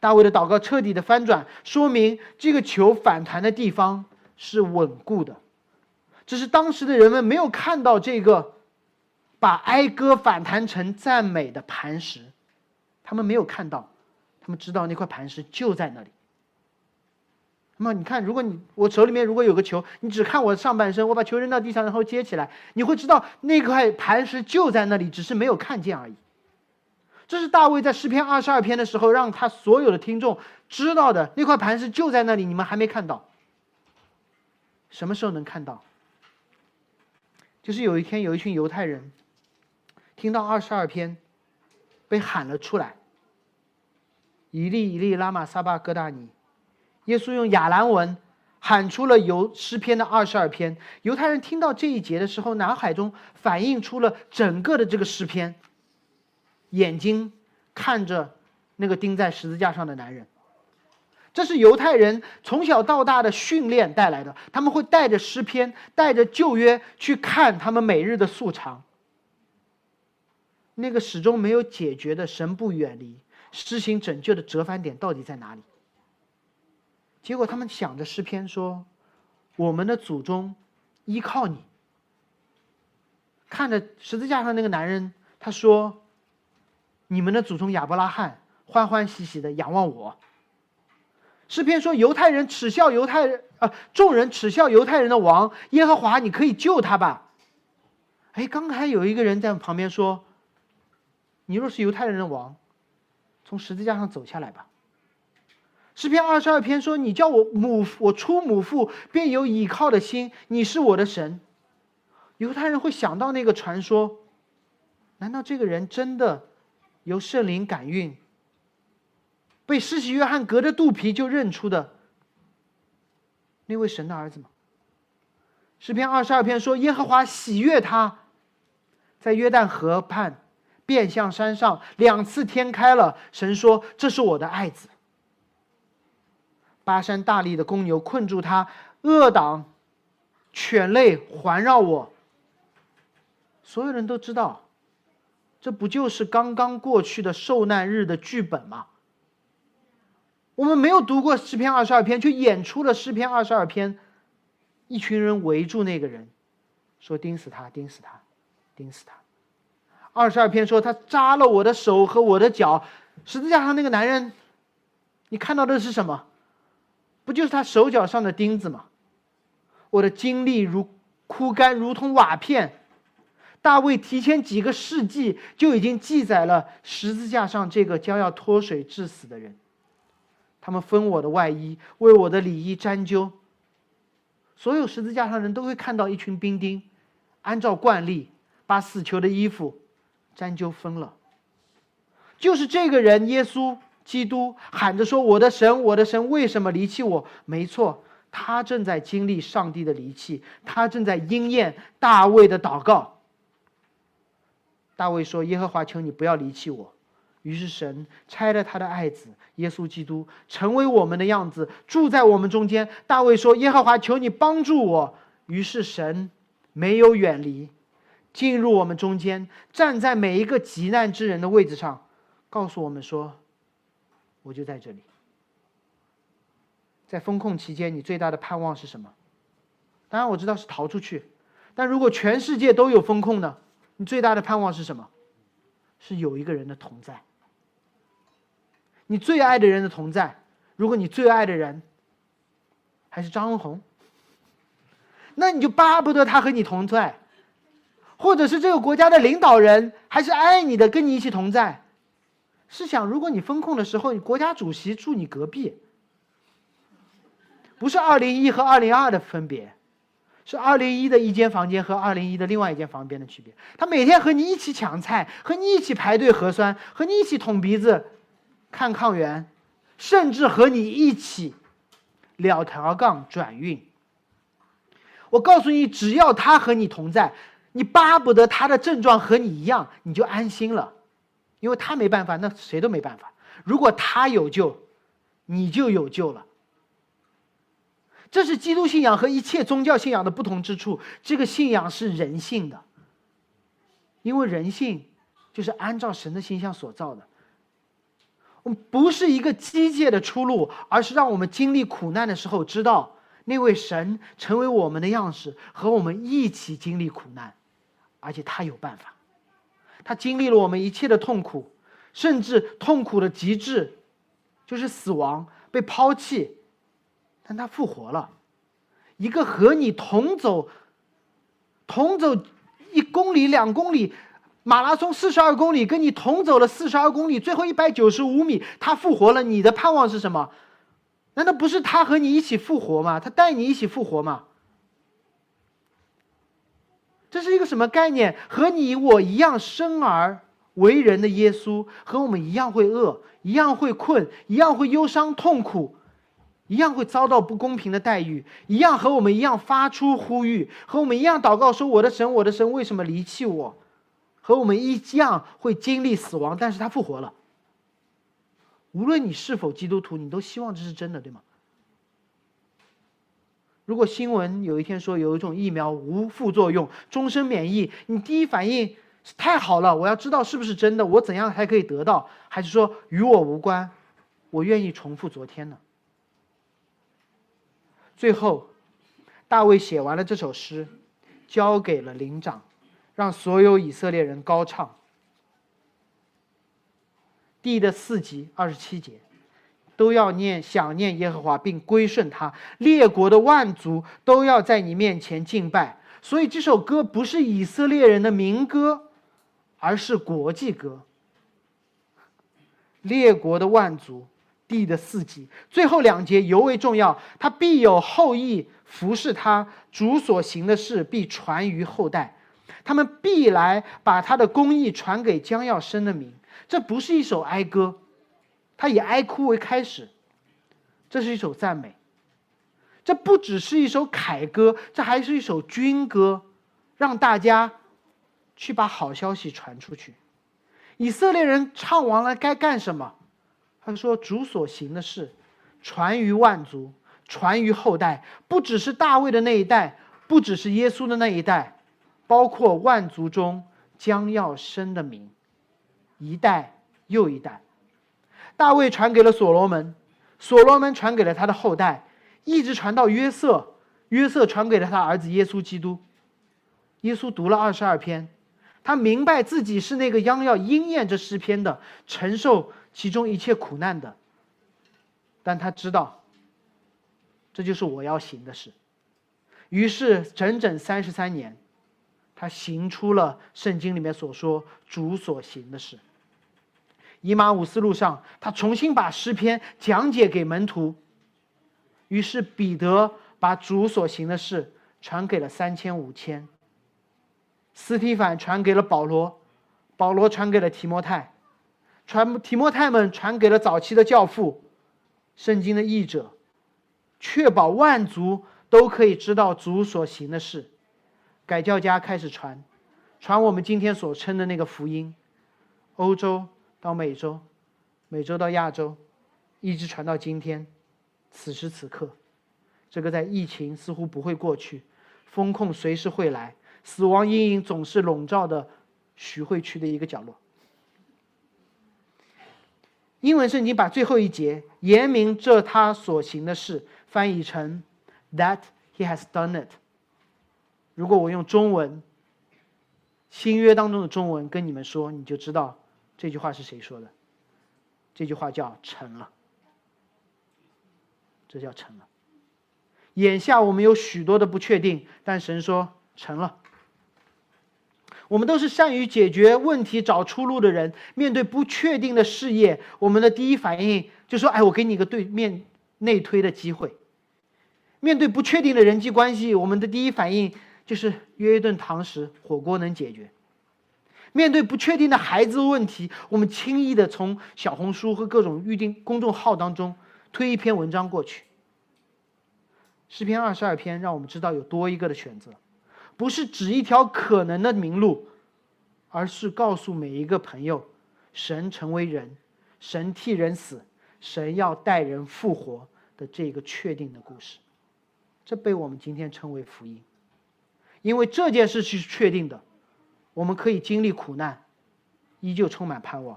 大卫的祷告彻底的翻转，说明这个球反弹的地方是稳固的。只是当时的人们没有看到这个把哀歌反弹成赞美的磐石，他们没有看到，他们知道那块磐石就在那里。那么你看，如果你我手里面如果有个球，你只看我上半身，我把球扔到地上，然后接起来，你会知道那块磐石就在那里，只是没有看见而已。这是大卫在诗篇二十二篇的时候让他所有的听众知道的那块磐石就在那里，你们还没看到。什么时候能看到？就是有一天，有一群犹太人听到二十二篇被喊了出来，“一粒一粒拉玛撒巴哥大尼”，耶稣用亚兰文喊出了犹诗篇的二十二篇。犹太人听到这一节的时候，脑海中反映出了整个的这个诗篇，眼睛看着那个钉在十字架上的男人。这是犹太人从小到大的训练带来的。他们会带着诗篇，带着旧约去看他们每日的素常。那个始终没有解决的神不远离、施行拯救的折返点到底在哪里？结果他们想着诗篇说：“我们的祖宗依靠你。”看着十字架上那个男人，他说：“你们的祖宗亚伯拉罕欢欢喜喜的仰望我。”诗篇说：“犹太人耻笑犹太人啊，众人耻笑犹太人的王耶和华，你可以救他吧？”哎，刚才有一个人在旁边说：“你若是犹太人的王，从十字架上走下来吧。”诗篇二十二篇说：“你叫我母，我出母腹便有倚靠的心，你是我的神。”犹太人会想到那个传说，难道这个人真的由圣灵感孕？被施洗约翰隔着肚皮就认出的那位神的儿子吗？诗篇二十二篇说：“耶和华喜悦他，在约旦河畔，变向山上，两次天开了。神说：‘这是我的爱子。’巴山大力的公牛困住他，恶党、犬类环绕我。所有人都知道，这不就是刚刚过去的受难日的剧本吗？”我们没有读过诗篇二十二篇，却演出了诗篇二十二篇。一群人围住那个人，说：“钉死他，钉死他，钉死他。”二十二篇说：“他扎了我的手和我的脚。”十字架上那个男人，你看到的是什么？不就是他手脚上的钉子吗？我的精力如枯干，如同瓦片。大卫提前几个世纪就已经记载了十字架上这个将要脱水致死的人。他们分我的外衣，为我的礼衣沾灸。所有十字架上人都会看到一群兵丁，按照惯例把死囚的衣服沾灸分了。就是这个人，耶稣基督喊着说：“我的神，我的神，为什么离弃我？”没错，他正在经历上帝的离弃，他正在应验大卫的祷告。大卫说：“耶和华，求你不要离弃我。”于是神拆了他的爱子耶稣基督成为我们的样子，住在我们中间。大卫说：“耶和华，求你帮助我。”于是神没有远离，进入我们中间，站在每一个极难之人的位置上，告诉我们说：“我就在这里。”在风控期间，你最大的盼望是什么？当然我知道是逃出去，但如果全世界都有风控呢？你最大的盼望是什么？是有一个人的同在。你最爱的人的同在，如果你最爱的人还是张文宏，那你就巴不得他和你同在；或者是这个国家的领导人还是爱你的，跟你一起同在。试想，如果你封控的时候，你国家主席住你隔壁，不是二零一和二零二的分别，是二零一的一间房间和二零一的另外一间房间的区别。他每天和你一起抢菜，和你一起排队核酸，和你一起捅鼻子。看抗原，甚至和你一起两条杠转运。我告诉你，只要他和你同在，你巴不得他的症状和你一样，你就安心了，因为他没办法，那谁都没办法。如果他有救，你就有救了。这是基督信仰和一切宗教信仰的不同之处。这个信仰是人性的，因为人性就是按照神的形象所造的。我们不是一个机械的出路，而是让我们经历苦难的时候，知道那位神成为我们的样式，和我们一起经历苦难，而且他有办法。他经历了我们一切的痛苦，甚至痛苦的极致，就是死亡、被抛弃。但他复活了，一个和你同走、同走一公里、两公里马拉松四十二公里，跟你同走了四十二公里，最后一百九十五米，他复活了。你的盼望是什么？难道不是他和你一起复活吗？他带你一起复活吗？这是一个什么概念？和你我一样生而为人的耶稣，和我们一样会饿，一样会困，一样会忧伤痛苦。一样会遭到不公平的待遇，一样和我们一样发出呼吁，和我们一样祷告说：“我的神，我的神，为什么离弃我？”和我们一样会经历死亡，但是他复活了。无论你是否基督徒，你都希望这是真的，对吗？如果新闻有一天说有一种疫苗无副作用、终身免疫，你第一反应是太好了，我要知道是不是真的，我怎样才可以得到？还是说与我无关，我愿意重复昨天呢？最后，大卫写完了这首诗，交给了灵长，让所有以色列人高唱。第的四集二十七节，都要念想念耶和华，并归顺他。列国的万族都要在你面前敬拜。所以这首歌不是以色列人的民歌，而是国际歌。列国的万族。地的四级，最后两节尤为重要。他必有后裔服侍他，主所行的事必传于后代。他们必来把他的公义传给将要生的民。这不是一首哀歌，他以哀哭为开始。这是一首赞美。这不只是一首凯歌，这还是一首军歌，让大家去把好消息传出去。以色列人唱完了，该干什么？他说：“主所行的事，传于万族，传于后代。不只是大卫的那一代，不只是耶稣的那一代，包括万族中将要生的民，一代又一代。大卫传给了所罗门，所罗门传给了他的后代，一直传到约瑟，约瑟传给了他儿子耶稣基督。耶稣读了二十二篇，他明白自己是那个将要应验这诗篇的，承受。”其中一切苦难的，但他知道，这就是我要行的事。于是整整三十三年，他行出了圣经里面所说主所行的事。以马五斯路上，他重新把诗篇讲解给门徒。于是彼得把主所行的事传给了三千五千。斯提凡传给了保罗，保罗传给了提摩太。传提摩太们传给了早期的教父，圣经的译者，确保万族都可以知道主所行的事。改教家开始传，传我们今天所称的那个福音，欧洲到美洲，美洲到亚洲，一直传到今天，此时此刻，这个在疫情似乎不会过去，风控随时会来，死亡阴影总是笼罩的徐汇区的一个角落。英文圣经把最后一节言明这他所行的事翻译成 “that he has done it”。如果我用中文新约当中的中文跟你们说，你就知道这句话是谁说的。这句话叫“成了”，这叫“成了”。眼下我们有许多的不确定，但神说成了。我们都是善于解决问题、找出路的人。面对不确定的事业，我们的第一反应就说：“哎，我给你一个对面内推的机会。”面对不确定的人际关系，我们的第一反应就是约一顿堂食，火锅能解决。面对不确定的孩子问题，我们轻易的从小红书和各种预定公众号当中推一篇文章过去。诗篇二十二篇让我们知道有多一个的选择。不是指一条可能的明路，而是告诉每一个朋友，神成为人，神替人死，神要带人复活的这个确定的故事。这被我们今天称为福音，因为这件事是确定的，我们可以经历苦难，依旧充满盼望；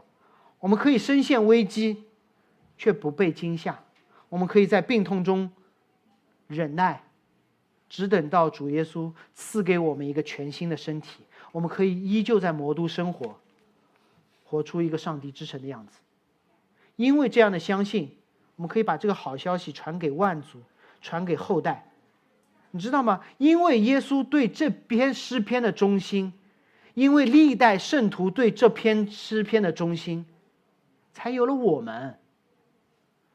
我们可以深陷危机，却不被惊吓；我们可以在病痛中忍耐。只等到主耶稣赐给我们一个全新的身体，我们可以依旧在魔都生活，活出一个上帝之神的样子。因为这样的相信，我们可以把这个好消息传给万族，传给后代。你知道吗？因为耶稣对这篇诗篇的忠心，因为历代圣徒对这篇诗篇的忠心，才有了我们，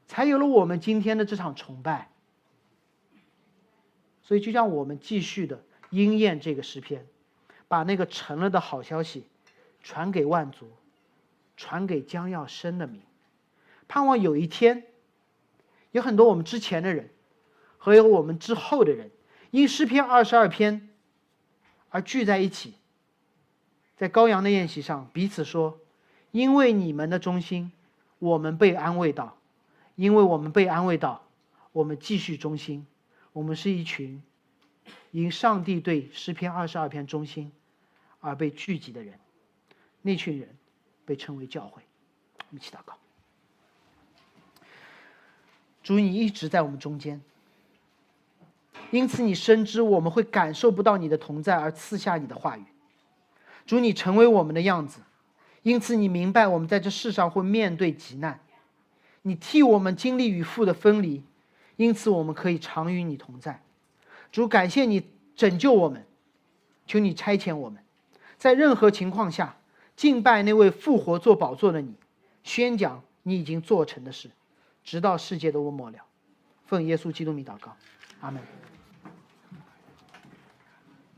才有了我们今天的这场崇拜。所以，就让我们继续的应验这个诗篇，把那个成了的好消息传给万族，传给将要生的民，盼望有一天，有很多我们之前的人和有我们之后的人，因诗篇二十二篇而聚在一起，在羔羊的宴席上彼此说：“因为你们的忠心，我们被安慰到；因为我们被安慰到，我们继续忠心。”我们是一群因上帝对诗篇二十二篇忠心而被聚集的人，那群人被称为教会。我们一起祷告：主，你一直在我们中间，因此你深知我们会感受不到你的同在而赐下你的话语。主，你成为我们的样子，因此你明白我们在这世上会面对极难，你替我们经历与父的分离。因此，我们可以常与你同在。主，感谢你拯救我们，求你差遣我们，在任何情况下敬拜那位复活做宝座的你，宣讲你已经做成的事，直到世界的末了。奉耶稣基督名祷告，阿门。